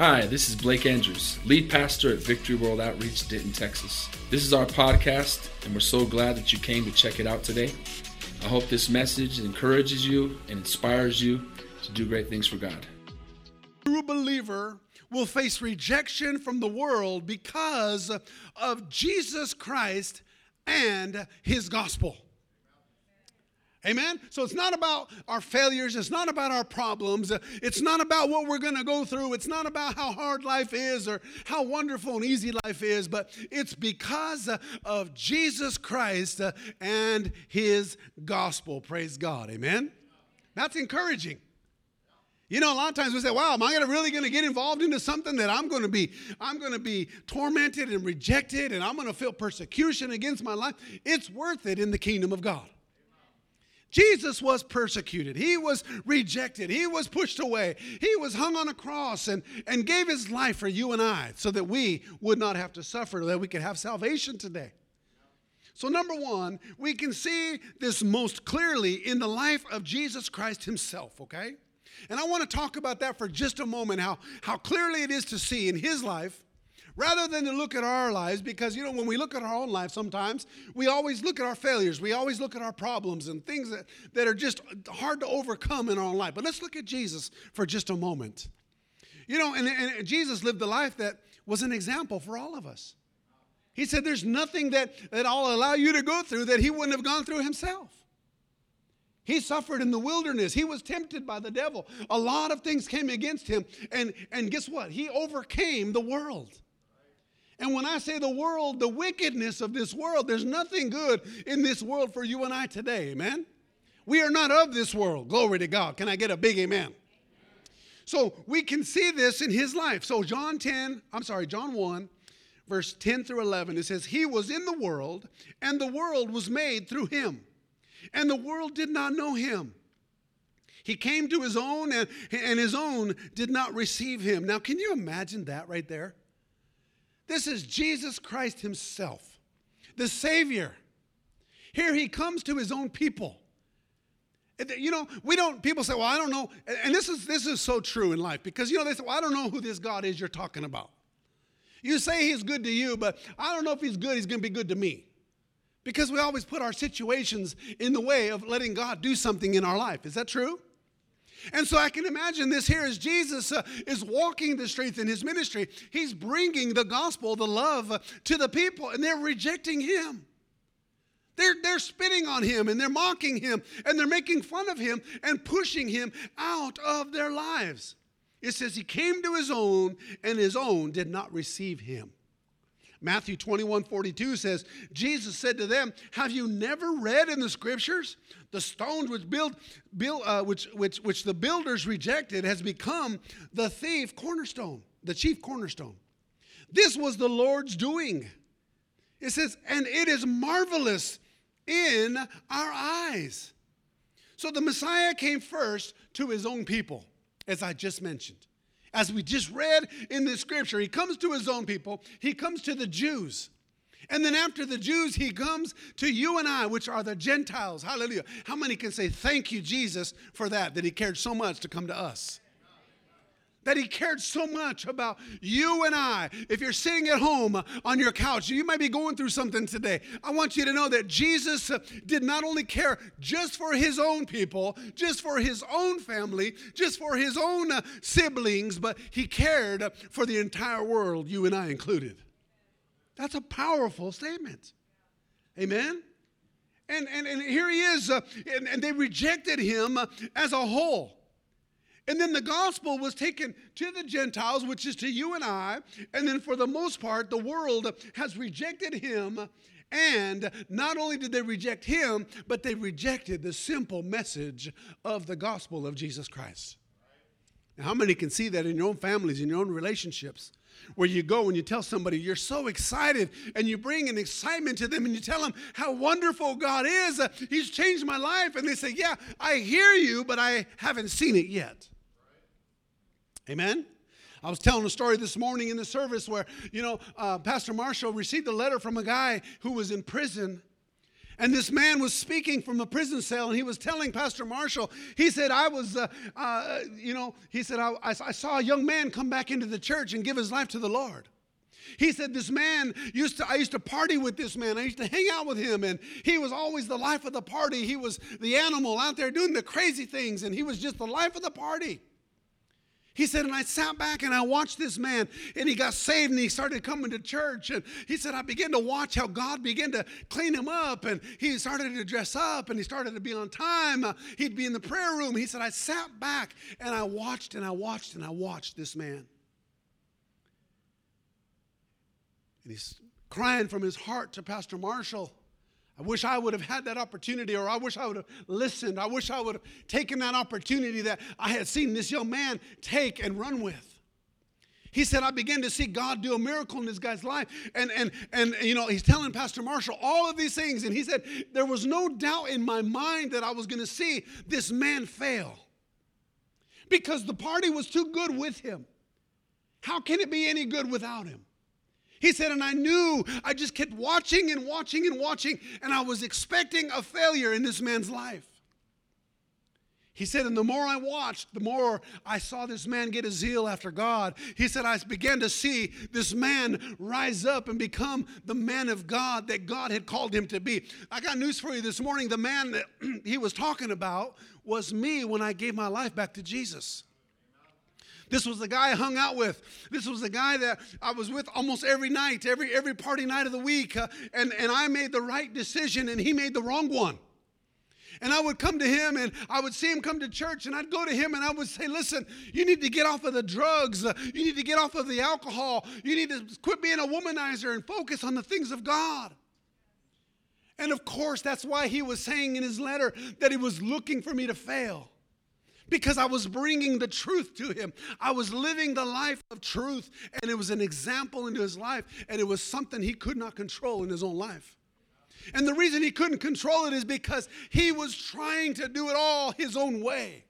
Hi, this is Blake Andrews, lead pastor at Victory World Outreach, Denton, Texas. This is our podcast, and we're so glad that you came to check it out today. I hope this message encourages you and inspires you to do great things for God. True believer will face rejection from the world because of Jesus Christ and his gospel. Amen? So it's not about our failures. It's not about our problems. It's not about what we're going to go through. It's not about how hard life is or how wonderful and easy life is, but it's because uh, of Jesus Christ uh, and his gospel. Praise God. Amen? That's encouraging. You know, a lot of times we say, "Wow, am I really going to get involved into something that I'm going to be I'm going to be tormented and rejected and I'm going to feel persecution against my life?" It's worth it in the kingdom of God. Jesus was persecuted. He was rejected. He was pushed away. He was hung on a cross and, and gave his life for you and I so that we would not have to suffer, that we could have salvation today. So, number one, we can see this most clearly in the life of Jesus Christ himself, okay? And I want to talk about that for just a moment how, how clearly it is to see in his life rather than to look at our lives because you know when we look at our own life sometimes we always look at our failures we always look at our problems and things that, that are just hard to overcome in our own life but let's look at jesus for just a moment you know and, and jesus lived a life that was an example for all of us he said there's nothing that, that i'll allow you to go through that he wouldn't have gone through himself he suffered in the wilderness. He was tempted by the devil. A lot of things came against him. And, and guess what? He overcame the world. And when I say the world, the wickedness of this world, there's nothing good in this world for you and I today. Amen? We are not of this world. Glory to God. Can I get a big amen? So we can see this in his life. So, John 10, I'm sorry, John 1, verse 10 through 11, it says, He was in the world, and the world was made through him and the world did not know him. He came to his own, and, and his own did not receive him. Now, can you imagine that right there? This is Jesus Christ himself, the Savior. Here he comes to his own people. You know, we don't, people say, well, I don't know. And this is, this is so true in life because, you know, they say, well, I don't know who this God is you're talking about. You say he's good to you, but I don't know if he's good, he's going to be good to me. Because we always put our situations in the way of letting God do something in our life. Is that true? And so I can imagine this here as Jesus uh, is walking the streets in his ministry. He's bringing the gospel, the love uh, to the people, and they're rejecting him. They're, they're spitting on him and they're mocking him and they're making fun of him and pushing him out of their lives. It says he came to his own and his own did not receive him. Matthew 21 42 says, Jesus said to them, Have you never read in the scriptures? The stones which, build, build, uh, which, which, which the builders rejected has become the thief cornerstone, the chief cornerstone. This was the Lord's doing. It says, And it is marvelous in our eyes. So the Messiah came first to his own people, as I just mentioned. As we just read in the scripture, he comes to his own people, he comes to the Jews. And then after the Jews, he comes to you and I, which are the Gentiles. Hallelujah. How many can say, Thank you, Jesus, for that, that he cared so much to come to us? That he cared so much about you and I. If you're sitting at home on your couch, you might be going through something today. I want you to know that Jesus did not only care just for his own people, just for his own family, just for his own uh, siblings, but he cared for the entire world, you and I included. That's a powerful statement. Amen? And, and, and here he is, uh, and, and they rejected him as a whole. And then the gospel was taken to the Gentiles, which is to you and I. And then for the most part, the world has rejected him. And not only did they reject him, but they rejected the simple message of the gospel of Jesus Christ. Now, how many can see that in your own families, in your own relationships? Where you go and you tell somebody you're so excited and you bring an excitement to them and you tell them how wonderful God is. He's changed my life. And they say, Yeah, I hear you, but I haven't seen it yet. Amen? I was telling a story this morning in the service where, you know, uh, Pastor Marshall received a letter from a guy who was in prison. And this man was speaking from a prison cell, and he was telling Pastor Marshall, he said, I was, uh, uh, you know, he said, I, I saw a young man come back into the church and give his life to the Lord. He said, This man used to, I used to party with this man. I used to hang out with him, and he was always the life of the party. He was the animal out there doing the crazy things, and he was just the life of the party. He said, and I sat back and I watched this man, and he got saved and he started coming to church. And he said, I began to watch how God began to clean him up, and he started to dress up and he started to be on time. Uh, he'd be in the prayer room. He said, I sat back and I watched and I watched and I watched this man. And he's crying from his heart to Pastor Marshall. I wish I would have had that opportunity, or I wish I would have listened. I wish I would have taken that opportunity that I had seen this young man take and run with. He said, I began to see God do a miracle in this guy's life. And, and, and you know, he's telling Pastor Marshall all of these things. And he said, there was no doubt in my mind that I was going to see this man fail because the party was too good with him. How can it be any good without him? He said, and I knew, I just kept watching and watching and watching, and I was expecting a failure in this man's life. He said, and the more I watched, the more I saw this man get a zeal after God. He said, I began to see this man rise up and become the man of God that God had called him to be. I got news for you this morning. The man that he was talking about was me when I gave my life back to Jesus. This was the guy I hung out with. This was the guy that I was with almost every night, every every party night of the week. Uh, and, and I made the right decision and he made the wrong one. And I would come to him and I would see him come to church and I'd go to him and I would say, Listen, you need to get off of the drugs. Uh, you need to get off of the alcohol. You need to quit being a womanizer and focus on the things of God. And of course, that's why he was saying in his letter that he was looking for me to fail because I was bringing the truth to him. I was living the life of truth, and it was an example into his life, and it was something he could not control in his own life. And the reason he couldn't control it is because he was trying to do it all his own way.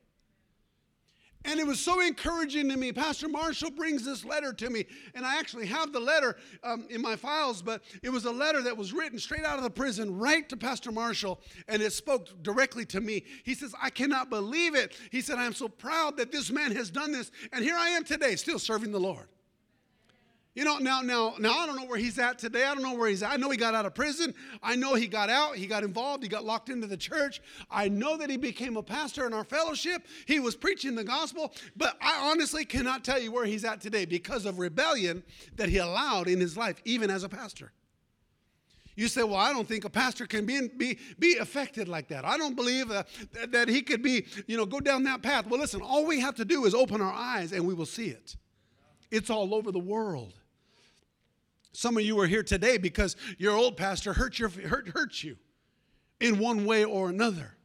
And it was so encouraging to me. Pastor Marshall brings this letter to me, and I actually have the letter um, in my files, but it was a letter that was written straight out of the prison, right to Pastor Marshall, and it spoke directly to me. He says, I cannot believe it. He said, I'm so proud that this man has done this, and here I am today, still serving the Lord. You know, now, now, now, I don't know where he's at today. I don't know where he's at. I know he got out of prison. I know he got out. He got involved. He got locked into the church. I know that he became a pastor in our fellowship. He was preaching the gospel. But I honestly cannot tell you where he's at today because of rebellion that he allowed in his life, even as a pastor. You say, well, I don't think a pastor can be, be, be affected like that. I don't believe uh, that, that he could be, you know, go down that path. Well, listen, all we have to do is open our eyes and we will see it. It's all over the world. Some of you are here today because your old pastor hurt, your, hurt, hurt you in one way or another.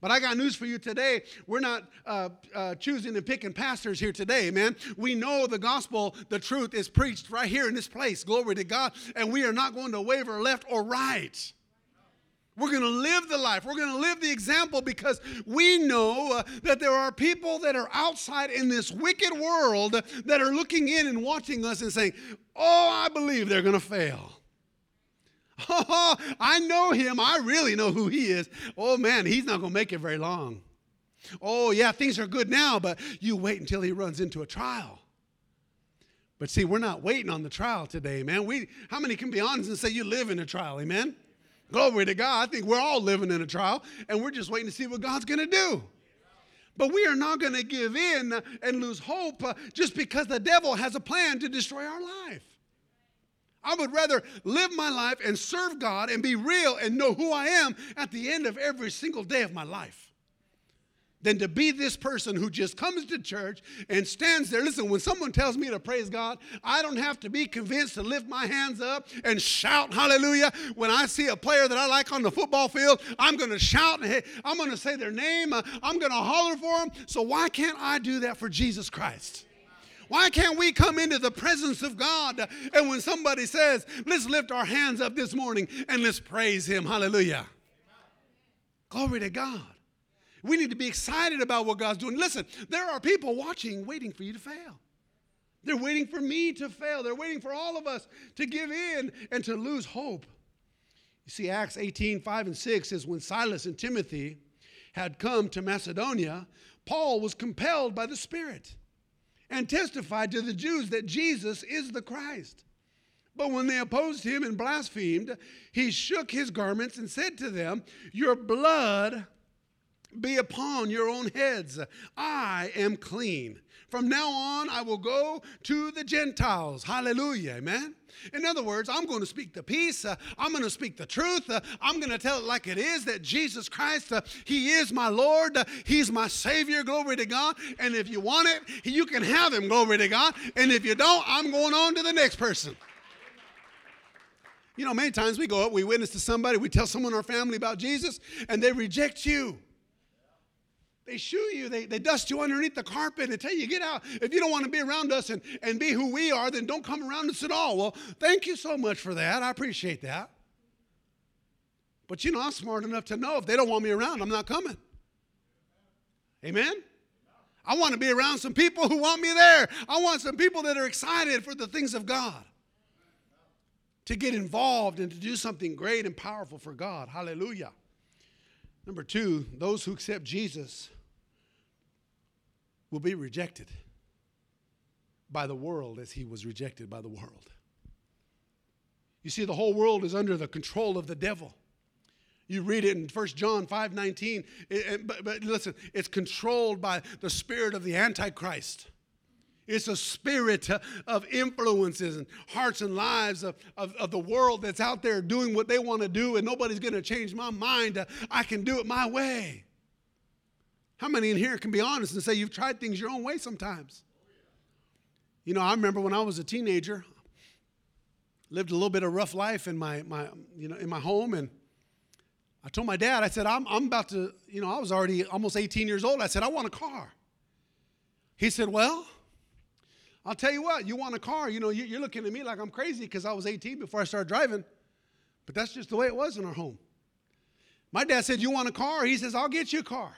But I got news for you today. We're not uh, uh, choosing and picking pastors here today, man. We know the gospel, the truth is preached right here in this place. Glory to God. And we are not going to waver left or right. We're going to live the life. We're going to live the example because we know uh, that there are people that are outside in this wicked world that are looking in and watching us and saying, Oh, I believe they're going to fail. Oh, I know him. I really know who he is. Oh, man, he's not going to make it very long. Oh, yeah, things are good now, but you wait until he runs into a trial. But see, we're not waiting on the trial today, man. We, how many can be honest and say you live in a trial? Amen? Glory to God. I think we're all living in a trial, and we're just waiting to see what God's going to do. But we are not going to give in and lose hope just because the devil has a plan to destroy our life. I would rather live my life and serve God and be real and know who I am at the end of every single day of my life than to be this person who just comes to church and stands there. Listen, when someone tells me to praise God, I don't have to be convinced to lift my hands up and shout hallelujah. When I see a player that I like on the football field, I'm going to shout and I'm going to say their name. Uh, I'm going to holler for them. So why can't I do that for Jesus Christ? Why can't we come into the presence of God and when somebody says, let's lift our hands up this morning and let's praise Him? Hallelujah. Glory to God. We need to be excited about what God's doing. Listen, there are people watching, waiting for you to fail. They're waiting for me to fail. They're waiting for all of us to give in and to lose hope. You see, Acts 18 5 and 6 says, When Silas and Timothy had come to Macedonia, Paul was compelled by the Spirit and testified to the Jews that Jesus is the Christ. But when they opposed him and blasphemed, he shook his garments and said to them, Your blood be upon your own heads. I am clean. From now on, I will go to the Gentiles. Hallelujah. Amen. In other words, I'm going to speak the peace. Uh, I'm going to speak the truth. Uh, I'm going to tell it like it is that Jesus Christ, uh, He is my Lord. Uh, he's my Savior. Glory to God. And if you want it, you can have Him. Glory to God. And if you don't, I'm going on to the next person. You know, many times we go up, we witness to somebody, we tell someone in our family about Jesus, and they reject you. They shoo you, they, they dust you underneath the carpet and tell you, get out. If you don't want to be around us and, and be who we are, then don't come around us at all. Well, thank you so much for that. I appreciate that. But you know, I'm smart enough to know if they don't want me around, I'm not coming. Amen? I want to be around some people who want me there. I want some people that are excited for the things of God. To get involved and to do something great and powerful for God. Hallelujah. Number two, those who accept Jesus will be rejected by the world as he was rejected by the world. You see, the whole world is under the control of the devil. You read it in 1 John 5 19. It, but, but listen, it's controlled by the spirit of the Antichrist. It's a spirit of influences and hearts and lives of, of, of, the world that's out there doing what they want to do, and nobody's going to change my mind. I can do it my way. How many in here can be honest and say you've tried things your own way sometimes? You know, I remember when I was a teenager, lived a little bit of rough life in my, my you know, in my home, and I told my dad, I said, I'm, I'm about to, you know, I was already almost 18 years old. I said, I want a car. He said, Well, I'll tell you what, you want a car, you know, you're looking at me like I'm crazy because I was 18 before I started driving. But that's just the way it was in our home. My dad said, You want a car? He says, I'll get you a car.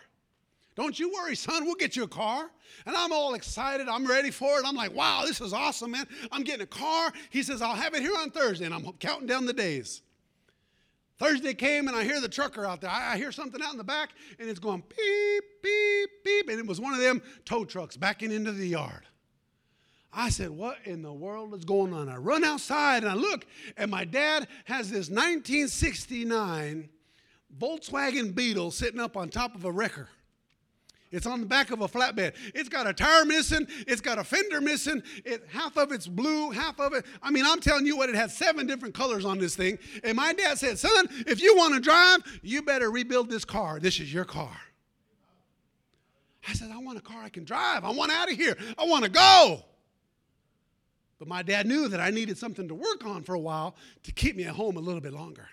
Don't you worry, son, we'll get you a car. And I'm all excited. I'm ready for it. I'm like, wow, this is awesome, man. I'm getting a car. He says, I'll have it here on Thursday. And I'm counting down the days. Thursday came and I hear the trucker out there. I, hear something out in the back and it's going beep, beep, beep. And it was one of them tow trucks backing into the yard. I said, What in the world is going on? I run outside and I look, and my dad has this 1969 Volkswagen Beetle sitting up on top of a wrecker. It's on the back of a flatbed. It's got a tire missing. It's got a fender missing. It, half of it's blue, half of it. I mean, I'm telling you what, it has seven different colors on this thing. And my dad said, Son, if you want to drive, you better rebuild this car. This is your car. I said, I want a car I can drive. I want out of here. I want to go. But my dad knew that I needed something to work on for a while to keep me at home a little bit longer.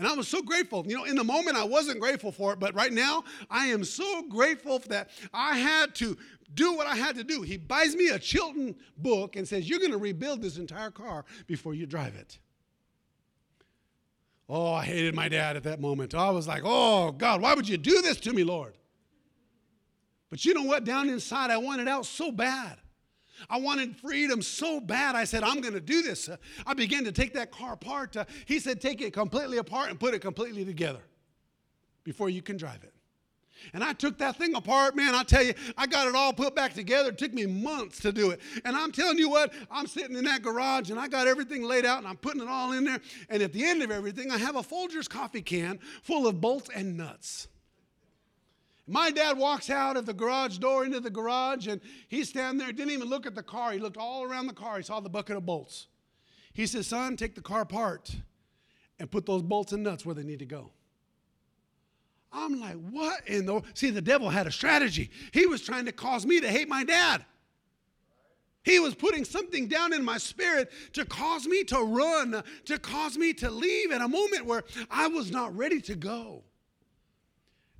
And I was so grateful. You know, in the moment I wasn't grateful for it, but right now I am so grateful that I had to do what I had to do. He buys me a Chilton book and says, You're going to rebuild this entire car before you drive it. Oh, I hated my dad at that moment. I was like, Oh, God, why would you do this to me, Lord? But you know what? Down inside, I wanted out so bad. I wanted freedom so bad. I said, I'm going to do this. I began to take that car apart. Uh, he said, take it completely apart and put it completely together before you can drive it. And I took that thing apart, man. I tell you, I got it all put back together. It took me months to do it. And I'm telling you what, I'm sitting in that garage and I got everything laid out and I'm putting it all in there. And at the end of everything, I have a Folgers coffee can full of bolts and nuts. My dad walks out of the garage door into the garage and he's standing there, didn't even look at the car. He looked all around the car. He saw the bucket of bolts. He says, Son, take the car apart and put those bolts and nuts where they need to go. I'm like, what in the see the devil had a strategy. He was trying to cause me to hate my dad. He was putting something down in my spirit to cause me to run, to cause me to leave at a moment where I was not ready to go.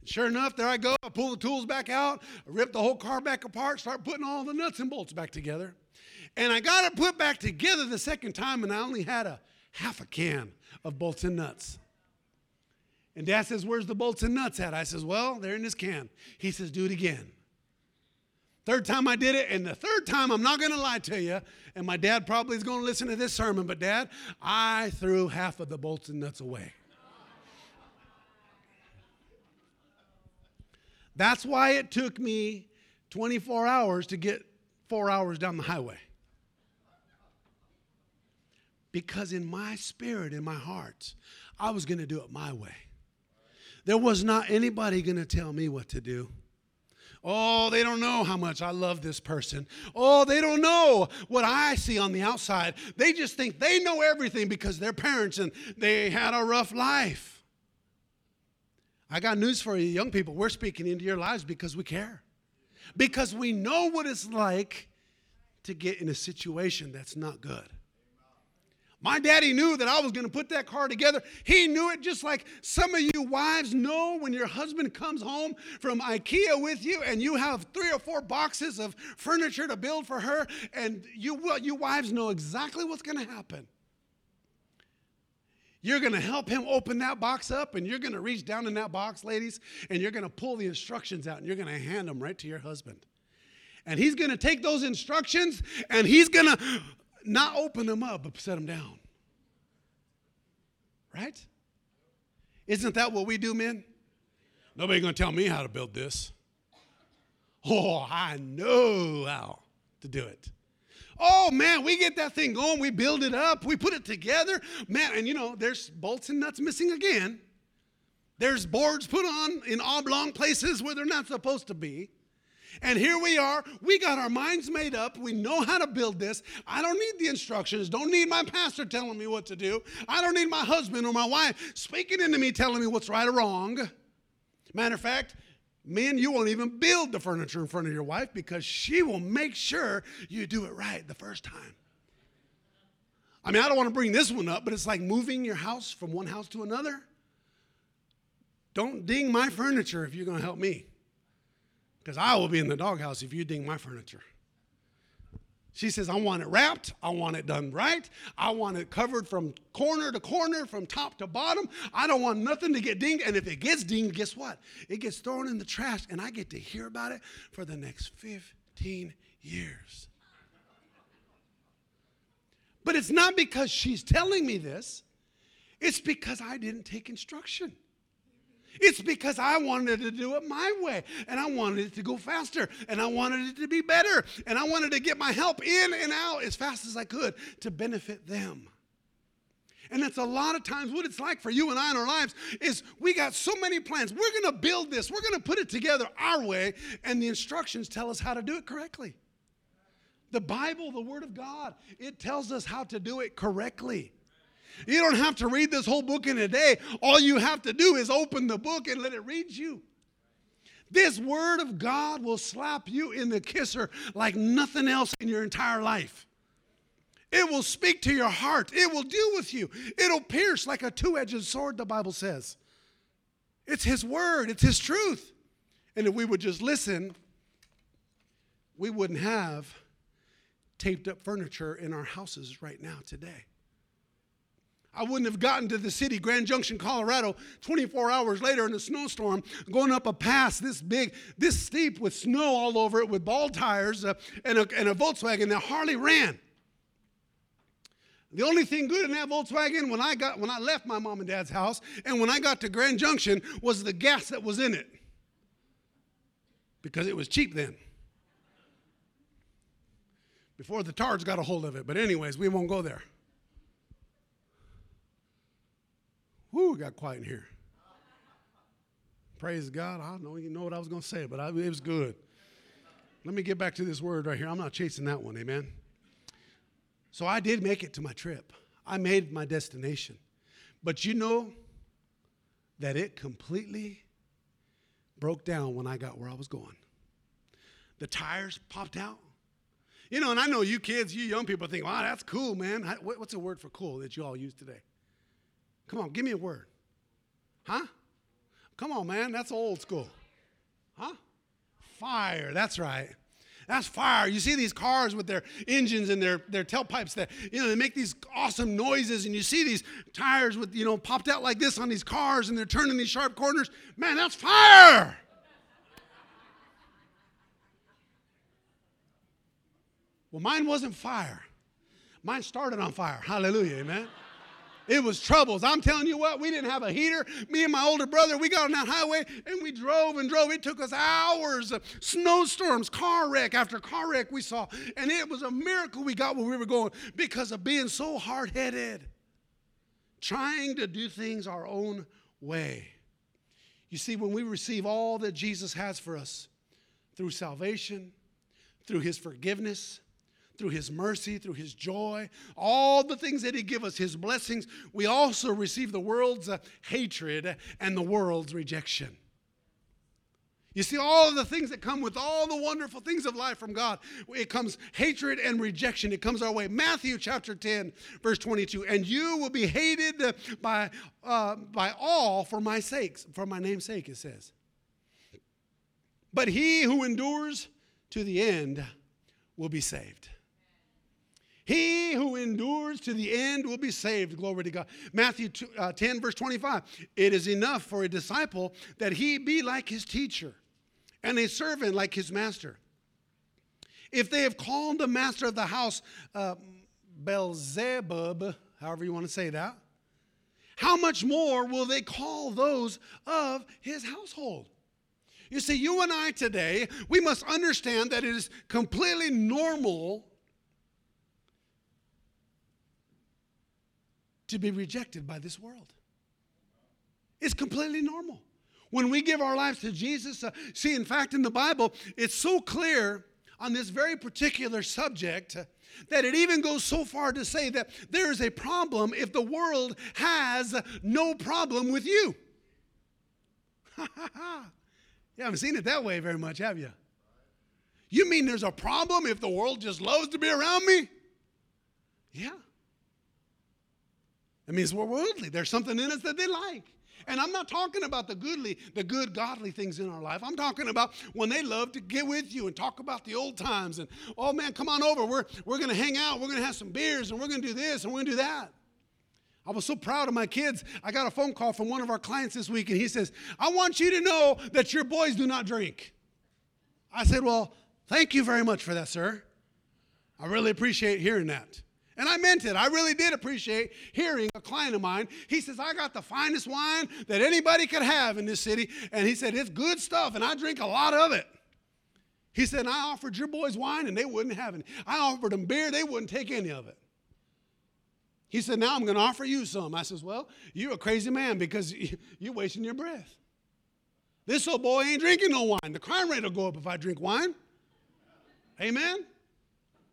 Sure enough, there I go. I pull the tools back out, I rip the whole car back apart, start putting all the nuts and bolts back together. And I got it put back together the second time, and I only had a half a can of bolts and nuts. And dad says, Where's the bolts and nuts at? I says, Well, they're in this can. He says, Do it again. Third time I did it, and the third time, I'm not going to lie to you, and my dad probably is going to listen to this sermon, but dad, I threw half of the bolts and nuts away. That's why it took me 24 hours to get four hours down the highway. Because in my spirit, in my heart, I was going to do it my way. There was not anybody going to tell me what to do. Oh, they don't know how much I love this person. Oh, they don't know what I see on the outside. They just think they know everything because they're parents and they had a rough life. I got news for you, young people. We're speaking into your lives because we care, because we know what it's like to get in a situation that's not good. My daddy knew that I was going to put that car together. He knew it just like some of you wives know when your husband comes home from IKEA with you and you have three or four boxes of furniture to build for her, and you, you wives know exactly what's going to happen. You're going to help him open that box up, and you're going to reach down in that box, ladies, and you're going to pull the instructions out, and you're going to hand them right to your husband. And he's going to take those instructions and he's going to not open them up, but set them down. Right? Isn't that what we do, men? Nobody going to tell me how to build this. Oh, I know how to do it. Oh man, we get that thing going, we build it up, we put it together. Man, and you know, there's bolts and nuts missing again. There's boards put on in oblong places where they're not supposed to be. And here we are. We got our minds made up. We know how to build this. I don't need the instructions. Don't need my pastor telling me what to do. I don't need my husband or my wife speaking into me telling me what's right or wrong. Matter of fact, men, you won't even build the furniture in front of your wife because she will make sure you do it right the first time. I mean, I don't want to bring this one up, but it's like moving your house from one house to another. Don't ding my furniture if you're going to help me. Because I will be in the doghouse if you ding my furniture. She says, I want it wrapped. I want it done right. I want it covered from corner to corner, from top to bottom. I don't want nothing to get dinged. And if it gets dinged, guess what? It gets thrown in the trash, and I get to hear about it for the next 15 years. But it's not because she's telling me this, it's because I didn't take instruction. It's because I wanted to do it my way and I wanted it to go faster and I wanted it to be better and I wanted to get my help in and out as fast as I could to benefit them. And that's a lot of times what it's like for you and I in our lives is we got so many plans. We're going to build this. We're going to put it together our way and the instructions tell us how to do it correctly. The Bible, the word of God, it tells us how to do it correctly. You don't have to read this whole book in a day. All you have to do is open the book and let it read you. This word of God will slap you in the kisser like nothing else in your entire life. It will speak to your heart. It will deal with you. It'll pierce like a two edged sword, the Bible says. It's His word, it's His truth. And if we would just listen, we wouldn't have taped up furniture in our houses right now today. I wouldn't have gotten to the city, Grand Junction, Colorado, 24 hours later in a snowstorm, going up a pass this big, this steep with snow all over it with ball tires uh, and, a, and a Volkswagen that hardly ran. The only thing good in that Volkswagen when I got when I left my mom and dad's house and when I got to Grand Junction was the gas that was in it. Because it was cheap then. Before the TARDs got a hold of it. But anyways, we won't go there. Whoo, got quiet in here. Praise God. I don't know, you know what I was going to say, but I, it was good. Let me get back to this word right here. I'm not chasing that one, amen. So I did make it to my trip. I made my destination. But you know that it completely broke down when I got where I was going. The tires popped out. You know, and I know you kids, you young people think, wow, that's cool, man. What's a word for cool that you all use today? Come on, give me a word. Huh? Come on, man. That's old school. Huh? Fire. That's right. That's fire. You see these cars with their engines and their, their tailpipes that, you know, they make these awesome noises, and you see these tires with, you know, popped out like this on these cars, and they're turning these sharp corners. Man, that's fire. Well, mine wasn't fire. Mine started on fire. Hallelujah, amen. It was troubles. I'm telling you what, we didn't have a heater. Me and my older brother, we got on that highway and we drove and drove. It took us hours of snowstorms, car wreck after car wreck we saw. And it was a miracle we got where we were going because of being so hard headed, trying to do things our own way. You see, when we receive all that Jesus has for us through salvation, through his forgiveness, through his mercy, through his joy, all the things that he gives us, his blessings, we also receive the world's uh, hatred and the world's rejection. You see, all of the things that come with all the wonderful things of life from God, it comes hatred and rejection. It comes our way. Matthew chapter 10, verse 22. And you will be hated by, uh, by all for my sakes, for my name's sake, it says. But he who endures to the end will be saved. He who endures to the end will be saved. Glory to God. Matthew 2, uh, 10, verse 25. It is enough for a disciple that he be like his teacher and a servant like his master. If they have called the master of the house uh, Beelzebub, however you want to say that, how much more will they call those of his household? You see, you and I today, we must understand that it is completely normal to be rejected by this world. It's completely normal. When we give our lives to Jesus, uh, see, in fact, in the Bible, it's so clear on this very particular subject uh, that it even goes so far to say that there is a problem if the world has no problem with you. you haven't seen it that way very much, have you? You mean there's a problem if the world just loves to be around me? Yeah. It means we're worldly. There's something in us that they like. And I'm not talking about the goodly, the good godly things in our life. I'm talking about when they love to get with you and talk about the old times and oh man, come on over. We're we're gonna hang out, we're gonna have some beers, and we're gonna do this and we're gonna do that. I was so proud of my kids. I got a phone call from one of our clients this week, and he says, I want you to know that your boys do not drink. I said, Well, thank you very much for that, sir. I really appreciate hearing that. And I meant it. I really did appreciate hearing a client of mine. He says, I got the finest wine that anybody could have in this city. And he said, It's good stuff, and I drink a lot of it. He said, I offered your boys wine, and they wouldn't have any. I offered them beer, they wouldn't take any of it. He said, Now I'm going to offer you some. I says, Well, you're a crazy man because you're wasting your breath. This old boy ain't drinking no wine. The crime rate will go up if I drink wine. Amen?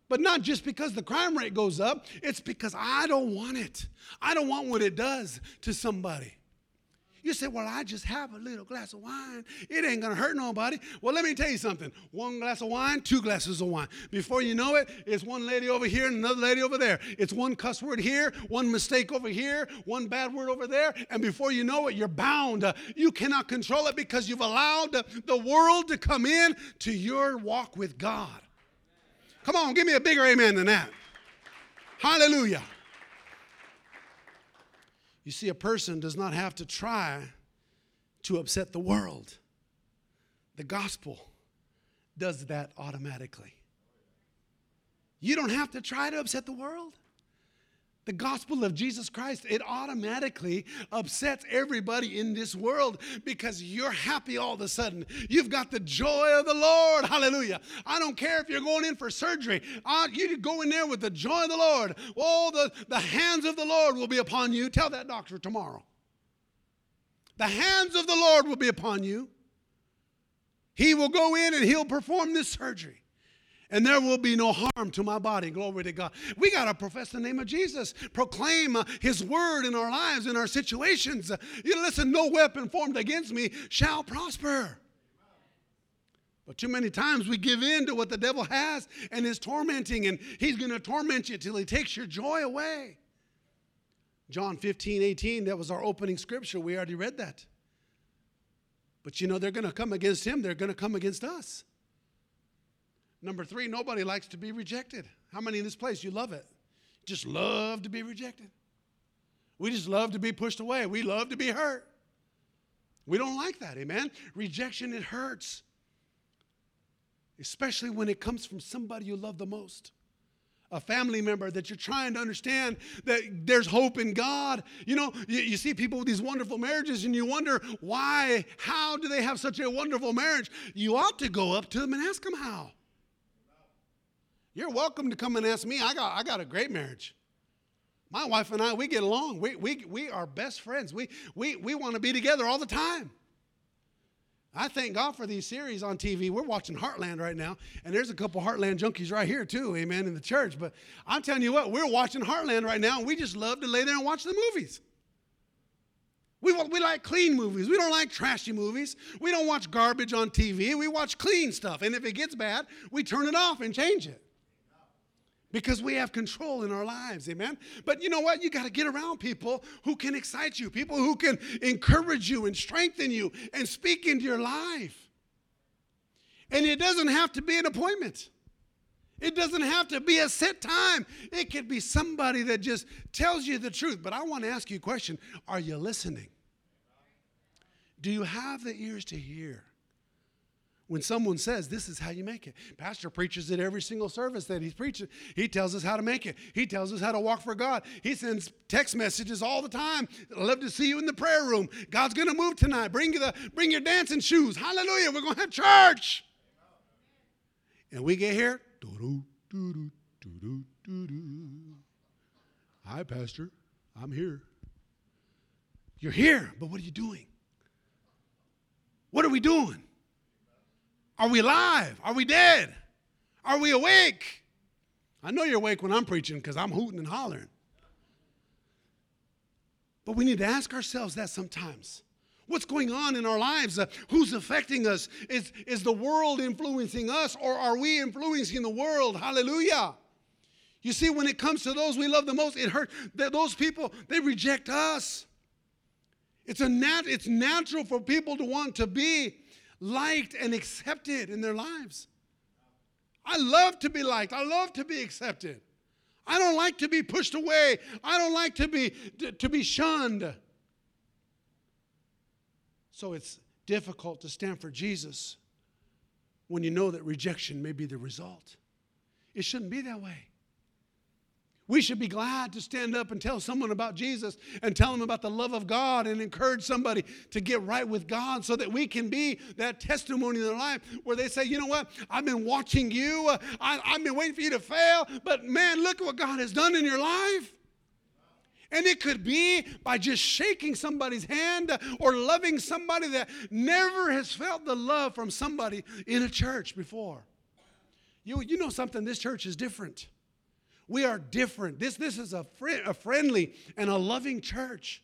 But not just because the crime rate goes up, it's because I don't want it. I don't want what it does to somebody. You say, Well, I just have a little glass of wine. It ain't gonna hurt nobody. Well, let me tell you something. One glass of wine, two glasses of wine. Before you know it, it's one lady over here and another lady over there. It's one cuss word here, one mistake over here, one bad word over there. And before you know it, you're bound. You cannot control it because you've allowed the world to come in to your walk with God. Come on, give me a bigger amen than that. Hallelujah. You see, a person does not have to try to upset the world. The gospel does that automatically. You don't have to try to upset the world the gospel of Jesus Christ, it automatically upsets everybody in this world because you're happy all of a sudden. You've got the joy of the Lord. Hallelujah. I don't care if you're going in for surgery. Uh, you go in there with the joy of the Lord. Oh, the, the hands of the Lord will be upon you. Tell that doctor tomorrow. The hands of the Lord will be upon you. He will go in and he'll perform this surgery and there will be no harm to my body. Glory to God. We got to profess the name of Jesus, proclaim uh, his word in our lives, in our situations. You listen, no weapon formed against me shall prosper. But too many times we give in to what the devil has and is tormenting, and he's going to torment you till he takes your joy away. John 15, 18, that was our opening scripture. We already read that. But you know, they're going to come against him, they're going to come against us. Number three, nobody likes to be rejected. How many in this place, you love it? Just love to be rejected. We just love to be pushed away. We love to be hurt. We don't like that, amen? Rejection, it hurts. Especially when it comes from somebody you love the most. a family member that you're trying to understand that there's hope in God. You know, you, you, see people with these wonderful marriages and you wonder why, how do they have such a wonderful marriage? You ought to go up to them and ask them how. You're welcome to come and ask me. I got, I got a great marriage. My wife and I, we get along. We, we, we are best friends. We, we, we want to be together all the time. I thank God for these series on TV. We're watching Heartland right now, and there's a couple Heartland junkies right here too, amen, in the church. But I'm telling you what, we're watching Heartland right now, and we just love to lay there and watch the movies. We, we like clean movies. We don't like trashy movies. We don't watch garbage on TV. We watch clean stuff. And if it gets bad, we turn it off and change it because we have control in our lives amen? But you know what? You got to get around people who can excite you people who can encourage you and strengthen you and speak into your life. And it doesn't have to be an appointment. It doesn't have to be a set time. It could be somebody that just tells you the truth. But i want to ask you a question. Are you listening? Do you have the ears to hear when someone says this is how you make it pastor preaches it every single service that he's preaching. He tells us how to make it. He tells us how to walk for god. He sends text messages all the time. I love to see you in the prayer room. God's to move tonight. Bring the bring your dancing shoes. Hallelujah. We're going to have church. And we get here hi pastor. I'm here. You're here but what are you doing? What are we doing are we alive? Are we dead? Are we awake? I know you're awake when I'm preaching because I'm hooting and hollering. But we need to ask ourselves that sometimes. What's going on in our lives? Uh, who's affecting us? Is, is the world influencing us or are we influencing the world? Hallelujah. You see, when it comes to those we love the most, it hurts. Those people, they reject us. It's, a nat- it's natural for people to want to be liked and accepted in their lives. I love to be liked. I love to be accepted. I don't like to be pushed away. I don't like to be to be shunned. So it's difficult to stand for Jesus when you know that rejection may be the result. It shouldn't be that way. We should be glad to stand up and tell someone about Jesus and tell them about the love of God and encourage somebody to get right with God so that we can be that testimony in their life where they say, you know what, I've been watching you, I, have been waiting for you to fail, but man, look at what God has done in your life. And it could be by just shaking somebody's hand or loving somebody that never has felt the love from somebody in a church before. You, you know something, this church is different. We are different. This, this is a, a friendly and a loving church.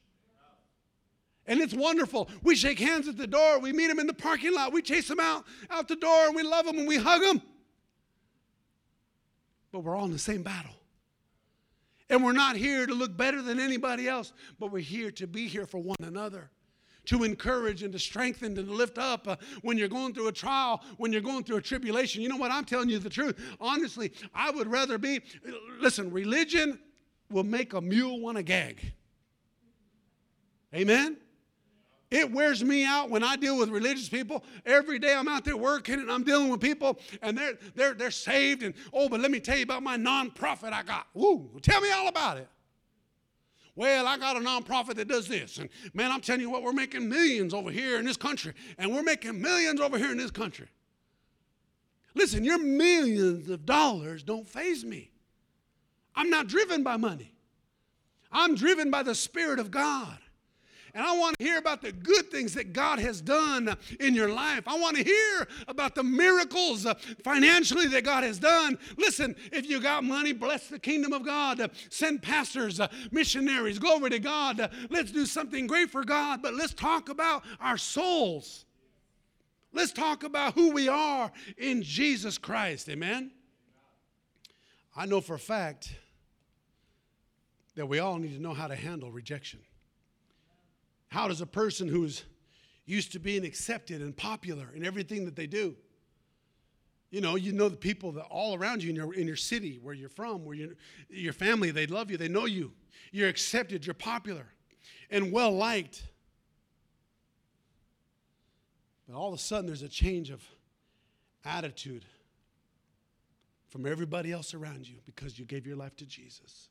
And it's wonderful. We shake hands at the door. We meet them in the parking lot. We chase them out, out the door, and we love them and we hug them. But we're all in the same battle. And we're not here to look better than anybody else, but we're here to be here for one another to encourage and to strengthen and to lift up uh, when you're going through a trial, when you're going through a tribulation. You know what? I'm telling you the truth. Honestly, I would rather be, listen, religion will make a mule want to gag. Amen? It wears me out when I deal with religious people. Every day I'm out there working and I'm dealing with people and they're, they're, they're saved. And oh, but let me tell you about my nonprofit I got. Woo, tell me all about it. Well, I got a nonprofit that does this. And man, I'm telling you what, we're making millions over here in this country. And we're making millions over here in this country. Listen, your millions of dollars don't faze me. I'm not driven by money. I'm driven by the Spirit of God. And I want to hear about the good things that God has done in your life. I want to hear about the miracles uh, financially that God has done. Listen, if you got money, bless the kingdom of God. Send pastors, uh, missionaries, glory to God. let's do something great for God, but let's talk about our souls. Let's talk about who we are in Jesus Christ. Amen. I know for a fact that we all need to know how to handle rejection. How does a person who's used to being accepted and popular in everything that they do, you know, you know the people that all around you in your, in your city, where you're from, where you, your family, they love you, they know you. You're accepted, you're popular, and well liked. But all of a sudden, there's a change of attitude from everybody else around you because you gave your life to Jesus.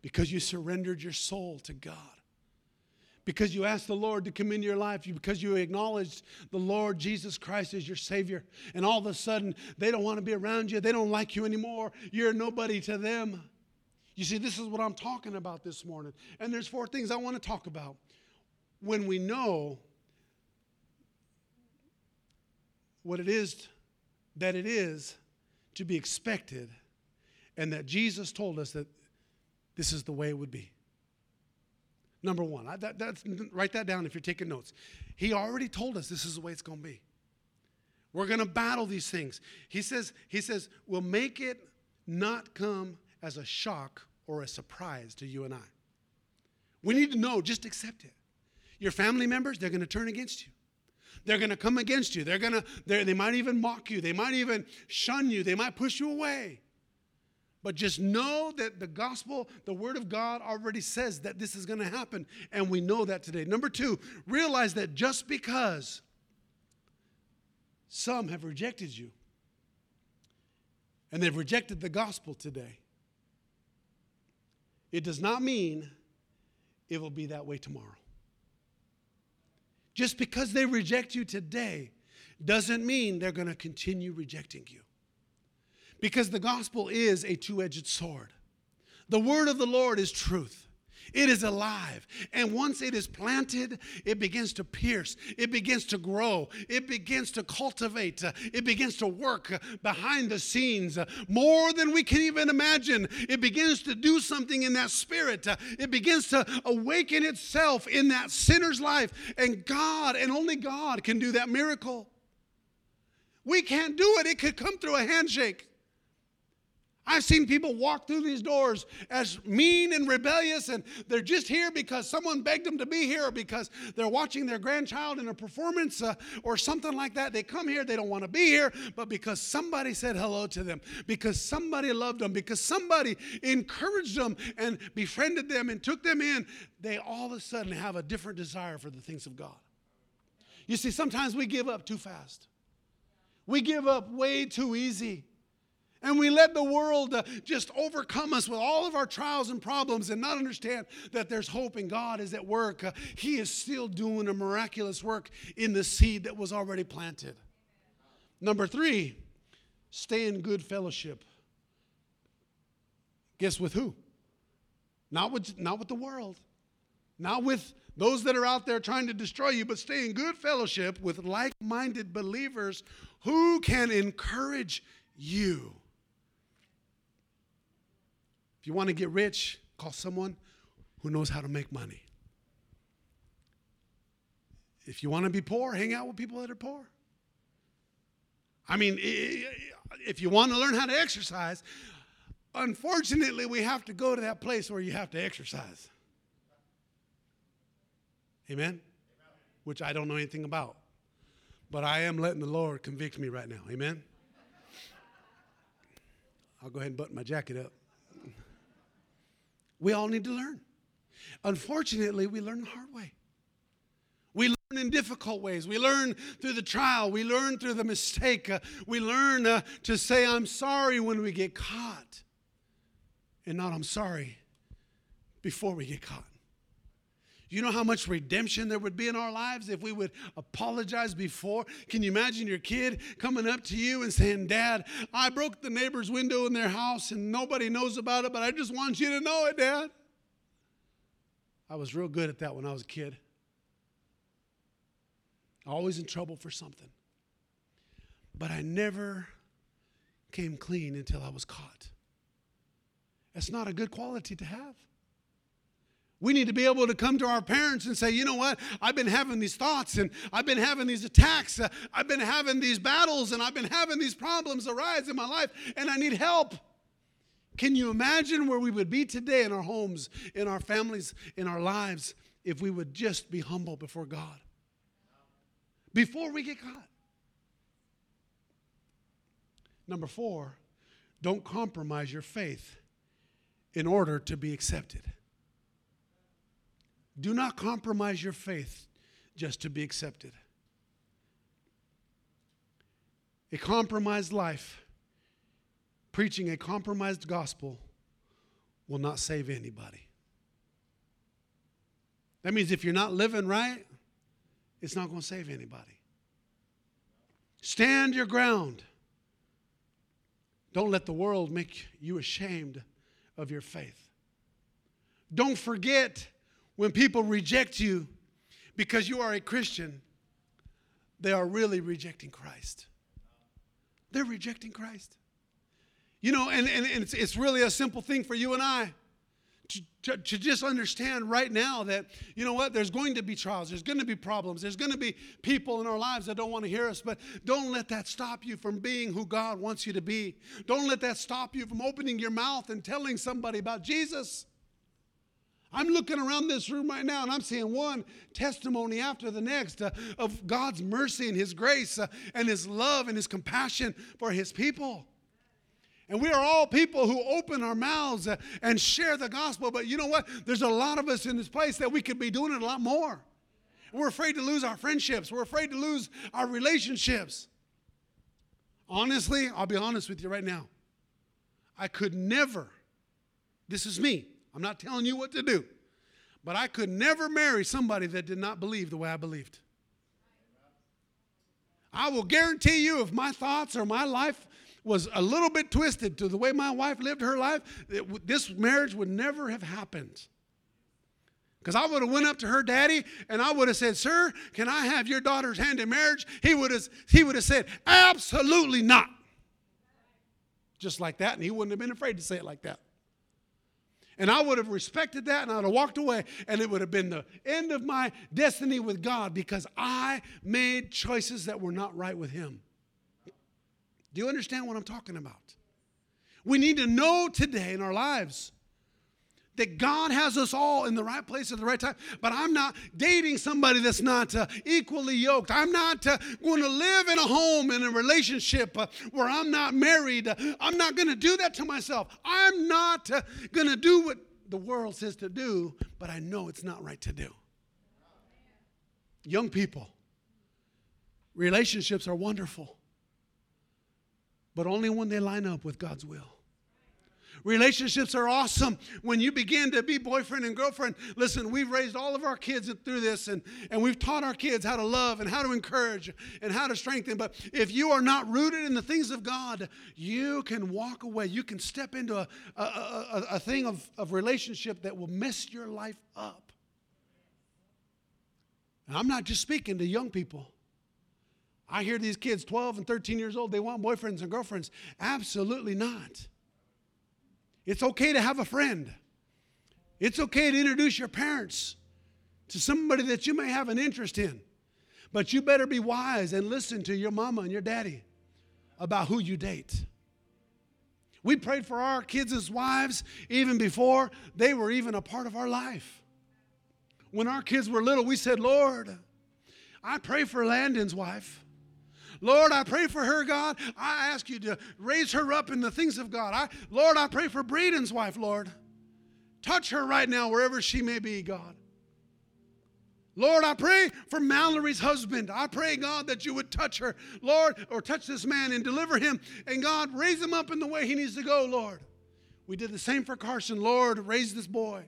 Because you surrendered your soul to God. Because you asked the Lord to come into your life, because you acknowledged the Lord Jesus Christ as your Savior, and all of a sudden they don't want to be around you, they don't like you anymore, you're nobody to them. You see, this is what I'm talking about this morning. And there's four things I want to talk about. When we know what it is that it is to be expected, and that Jesus told us that this is the way it would be. Number one, I, that, that's, write that down if you're taking notes. He already told us this is the way it's going to be. We're going to battle these things. He says, he says, we'll make it not come as a shock or a surprise to you and I. We need to know, just accept it. Your family members, they're going to turn against you. They're going to come against you. They're going to, they might even mock you. They might even shun you. They might push you away. But just know that the gospel, the word of God already says that this is going to happen. And we know that today. Number two, realize that just because some have rejected you and they've rejected the gospel today, it does not mean it will be that way tomorrow. Just because they reject you today doesn't mean they're going to continue rejecting you. Because the gospel is a two edged sword. The word of the Lord is truth. It is alive. And once it is planted, it begins to pierce. It begins to grow. It begins to cultivate. It begins to work behind the scenes more than we can even imagine. It begins to do something in that spirit. It begins to awaken itself in that sinner's life. And God, and only God, can do that miracle. We can't do it, it could come through a handshake. I've seen people walk through these doors as mean and rebellious, and they're just here because someone begged them to be here, because they're watching their grandchild in a performance uh, or something like that. They come here, they don't want to be here, but because somebody said hello to them, because somebody loved them, because somebody encouraged them and befriended them and took them in, they all of a sudden have a different desire for the things of God. You see, sometimes we give up too fast, we give up way too easy. And we let the world uh, just overcome us with all of our trials and problems and not understand that there's hope and God is at work. Uh, he is still doing a miraculous work in the seed that was already planted. Number three, stay in good fellowship. Guess with who? Not with, not with the world, not with those that are out there trying to destroy you, but stay in good fellowship with like minded believers who can encourage you. If you want to get rich, call someone who knows how to make money. If you want to be poor, hang out with people that are poor. I mean, if you want to learn how to exercise, unfortunately, we have to go to that place where you have to exercise. Amen? Which I don't know anything about. But I am letting the Lord convict me right now. Amen? I'll go ahead and button my jacket up. We all need to learn. Unfortunately, we learn the hard way. We learn in difficult ways. We learn through the trial. We learn through the mistake. Uh, we learn uh, to say, I'm sorry when we get caught, and not I'm sorry before we get caught. You know how much redemption there would be in our lives if we would apologize before? Can you imagine your kid coming up to you and saying, Dad, I broke the neighbor's window in their house and nobody knows about it, but I just want you to know it, Dad? I was real good at that when I was a kid. Always in trouble for something. But I never came clean until I was caught. That's not a good quality to have. We need to be able to come to our parents and say, you know what? I've been having these thoughts and I've been having these attacks. Uh, I've been having these battles and I've been having these problems arise in my life and I need help. Can you imagine where we would be today in our homes, in our families, in our lives if we would just be humble before God? Before we get caught. Number four, don't compromise your faith in order to be accepted. Do not compromise your faith just to be accepted. A compromised life preaching a compromised gospel will not save anybody. That means if you're not living right, it's not going to save anybody. Stand your ground. Don't let the world make you ashamed of your faith. Don't forget when people reject you because you are a Christian, they are really rejecting Christ. They're rejecting Christ. You know, and, and, and it's, it's really a simple thing for you and I to, to, to, just understand right now that, you know what, there's going to be trials, there's going to be problems, there's going to be people in our lives that don't want to hear us, but don't let that stop you from being who God wants you to be. Don't let that stop you from opening your mouth and telling somebody about Jesus. I'm looking around this room right now and I'm seeing one testimony after the next uh, of God's mercy and His grace uh, and His love and His compassion for His people. And we are all people who open our mouths uh, and share the gospel. But you know what? There's a lot of us in this place that we could be doing it a lot more. We're afraid to lose our friendships, we're afraid to lose our relationships. Honestly, I'll be honest with you right now. I could never, this is me, I'm not telling you what to do. But I could never marry somebody that did not believe the way I believed. I will guarantee you, if my thoughts or my life was a little bit twisted to the way my wife lived her life, it, this marriage would never have happened. Because I would have went up to her daddy and I would have said, "Sir, can I have your daughter's hand in marriage?" He would have he would have said, "Absolutely not." Just like that, and he wouldn't have been afraid to say it like that. And I would have respected that and I would have walked away, and it would have been the end of my destiny with God because I made choices that were not right with Him. Do you understand what I'm talking about? We need to know today in our lives that God has us all in the right place at the right time. But I'm not dating somebody that's not uh, equally yoked. I'm not uh, going to live in a home in a relationship uh, where I'm not married. I'm not going to do that to myself. I'm not uh, going to do what the world says to do, but I know it's not right to do. Young people, relationships are wonderful, but only when they line up with God's will. Relationships are awesome when you begin to be boyfriend and girlfriend. Listen, we've raised all of our kids through this and, and we've taught our kids how to love and how to encourage and how to strengthen. But if you are not rooted in the things of God, you can walk away. You can step into a, a, a, a thing of, of relationship that will mess your life up. And I'm not just speaking to young people. I hear these kids, 12 and 13 years old, they want boyfriends and girlfriends. Absolutely not. It's okay to have a friend. It's okay to introduce your parents to somebody that you may have an interest in. But you better be wise and listen to your mama and your daddy about who you date. We prayed for our kids as wives even before they were even a part of our life. When our kids were little, we said, Lord, I pray for Landon's wife. Lord, I pray for her, God. I ask you to raise her up in the things of God. I, Lord, I pray for Braden's wife, Lord. Touch her right now, wherever she may be, God. Lord, I pray for Mallory's husband. I pray, God, that you would touch her, Lord, or touch this man and deliver him. And God, raise him up in the way he needs to go, Lord. We did the same for Carson. Lord, raise this boy.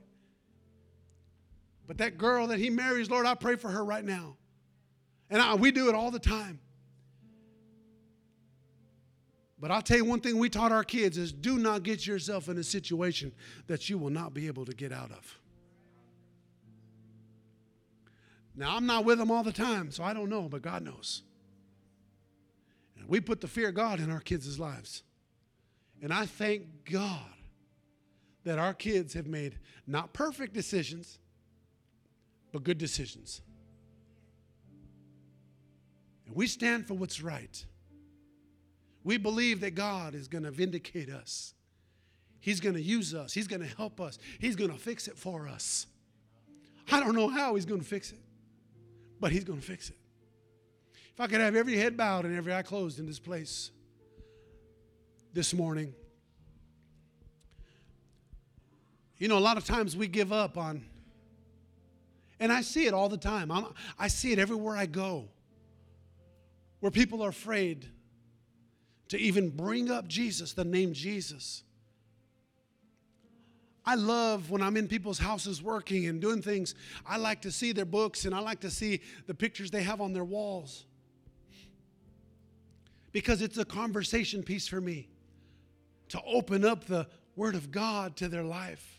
But that girl that he marries, Lord, I pray for her right now. And I, we do it all the time. But I'll tell you one thing we taught our kids is do not get yourself in a situation that you will not be able to get out of. Now, I'm not with them all the time, so I don't know, but God knows. And we put the fear of God in our kids' lives. And I thank God that our kids have made not perfect decisions, but good decisions. And we stand for what's right. We believe that God is going to vindicate us. He's going to use us. He's going to help us. He's going to fix it for us. I don't know how He's going to fix it, but He's going to fix it. If I could have every head bowed and every eye closed in this place this morning. You know, a lot of times we give up on, and I see it all the time. I'm, i see it everywhere I go, where people are afraid to even bring up Jesus, the name Jesus. I love when I'm in people's houses working and doing things. I like to see their books and I like to see the pictures they have on their walls because it's a conversation piece for me to open up the Word of God to their life.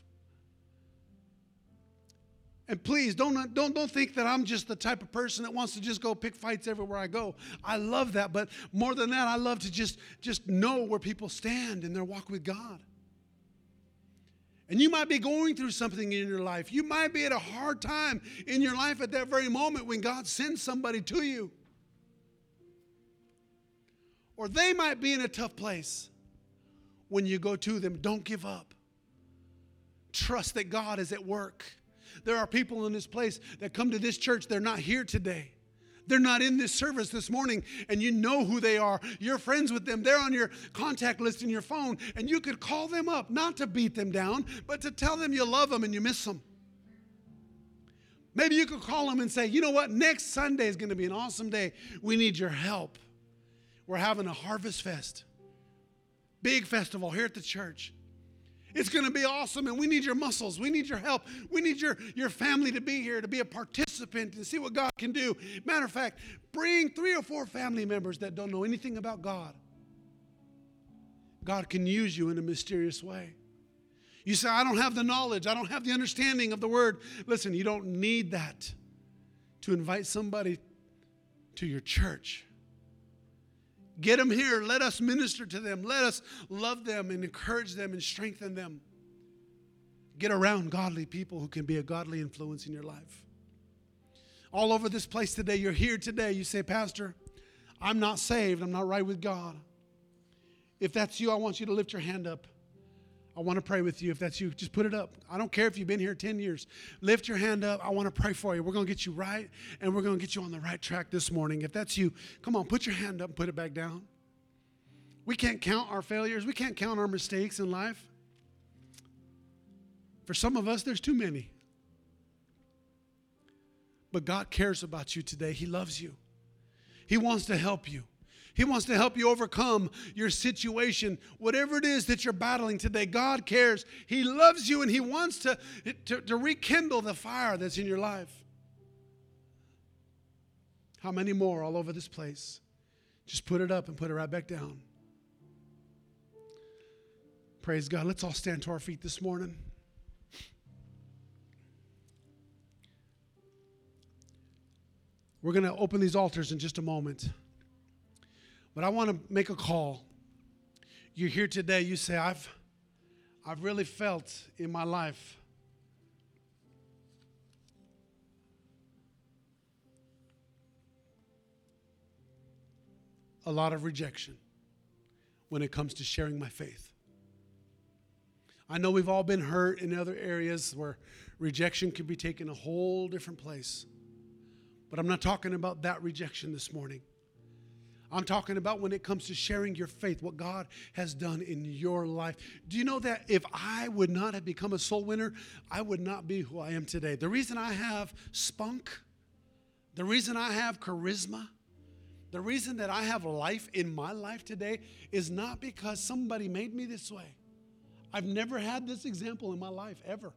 And please don't, don't, don't think that I'm just the type of person that wants to just go pick fights everywhere I go. I love that, but more than that, I love to just, just know where people stand in their walk with God. And you might be going through something in your life. You might be at a hard time in your life at that very moment when God sends somebody to you. Or they might be in a tough place when you go to them. Don't give up. Trust that God is at work. There are people in this place that come to this church, they're not here today. They're not in this service this morning, and you know who they are. You're friends with them. They're on your contact list in your phone, and you could call them up, not to beat them down, but to tell them you love them and you miss them. Maybe you could call them and say, you know what, next Sunday is going to be an awesome day. We need your help. We're having a harvest fest, big festival here at the church. It's going to be awesome, and we need your muscles. We need your help. We need your, your family to be here, to be a participant, and see what God can do. Matter of fact, bring three or four family members that don't know anything about God. God can use you in a mysterious way. You say, I don't have the knowledge, I don't have the understanding of the word. Listen, you don't need that to invite somebody to your church. Get them here. Let us minister to them. Let us love them and encourage them and strengthen them. Get around godly people who can be a godly influence in your life. All over this place today, you're here today. You say, Pastor, I'm not saved. I'm not right with God. If that's you, I want you to lift your hand up. I want to pray with you. If that's you, just put it up. I don't care if you've been here 10 years. Lift your hand up. I want to pray for you. We're going to get you right, and we're going to get you on the right track this morning. If that's you, come on, put your hand up and put it back down. We can't count our failures, we can't count our mistakes in life. For some of us, there's too many. But God cares about you today. He loves you, He wants to help you. He wants to help you overcome your situation, whatever it is that you're battling today. God cares. He loves you and He wants to, to, to rekindle the fire that's in your life. How many more all over this place? Just put it up and put it right back down. Praise God. Let's all stand to our feet this morning. We're going to open these altars in just a moment. But I want to make a call. You're here today, you say, I've, I've really felt in my life a lot of rejection when it comes to sharing my faith. I know we've all been hurt in other areas where rejection can be taken a whole different place. But I'm not talking about that rejection this morning. I'm talking about when it comes to sharing your faith, what God has done in your life. Do you know that if I would not have become a soul winner, I would not be who I am today? The reason I have spunk, the reason I have charisma, the reason that I have life in my life today is not because somebody made me this way. I've never had this example in my life ever.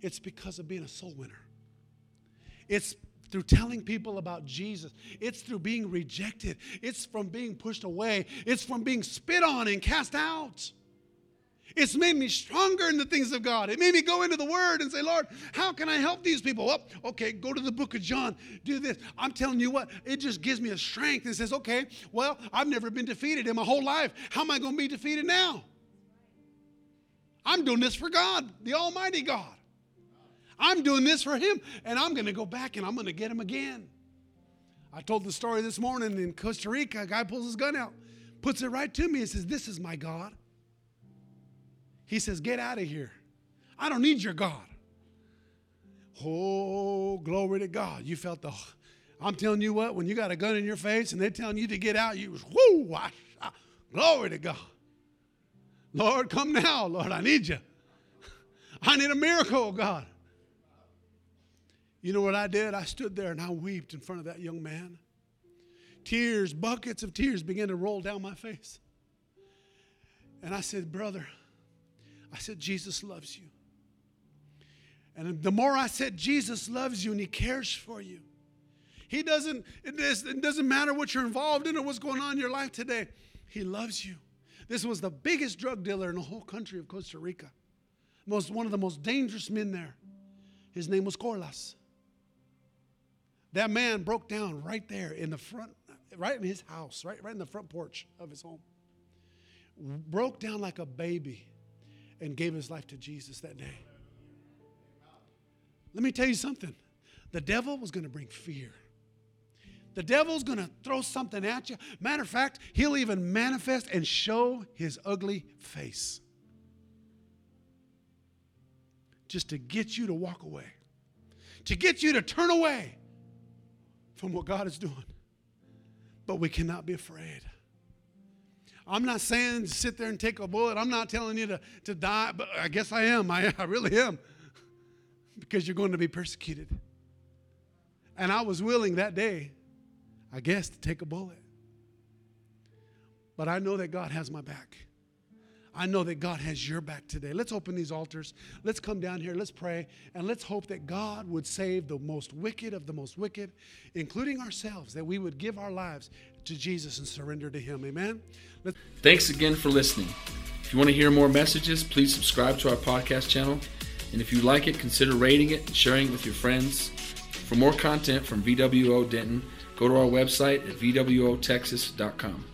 It's because of being a soul winner. It's through telling people about Jesus. It's through being rejected. It's from being pushed away. It's from being spit on and cast out. It's made me stronger in the things of God. It made me go into the Word and say, Lord, how can I help these people? Well, okay, go to the book of John, do this. I'm telling you what, it just gives me a strength and says, okay, well, I've never been defeated in my whole life. How am I going to be defeated now? I'm doing this for God, the Almighty God. I'm doing this for him, and I'm going to go back and I'm going to get him again. I told the story this morning in Costa Rica. A guy pulls his gun out, puts it right to me, and says, This is my God. He says, Get out of here. I don't need your God. Oh, glory to God. You felt the. I'm telling you what, when you got a gun in your face and they're telling you to get out, you was, whoo, glory to God. Lord, come now. Lord, I need you. I need a miracle, oh God. You know what I did? I stood there and I wept in front of that young man. tears, buckets of tears began to roll down my face. And I said, Brother, I said, Jesus loves you. And the more I said, Jesus loves you and he cares for you. He doesn't, it, doesn't matter what you're involved in or what's going on in your life today. He loves you. This was the biggest drug dealer in the whole country of Costa Rica. Most, one of the most dangerous men there. His name was Corlas. That man broke down right there in the front, right in his house, right, right in the front porch of his home. Broke down like a baby and gave his life to Jesus that day. Let me tell you something the devil was going to bring fear. The devil's going to throw something at you. Matter of fact, he'll even manifest and show his ugly face just to get you to walk away, to get you to turn away from what God is doing. But we cannot be afraid. I'm not saying sit there and take a bullet. I'm not telling you to, to die, but I guess I am. I, I really am. because you're going to be persecuted. And I was willing that day, I guess, to take a bullet. But I know that God has my back. I know that God has your back today. Let's open these altars. Let's come down here. Let's pray. And let's hope that God would save the most wicked of the most wicked, including ourselves, that we would give our lives to Jesus and surrender to Him. Amen. Let's- Thanks again for listening. If you want to hear more messages, please subscribe to our podcast channel. And if you like it, consider rating it and sharing it with your friends. For more content from VWO Denton, go to our website at VWOTexas.com.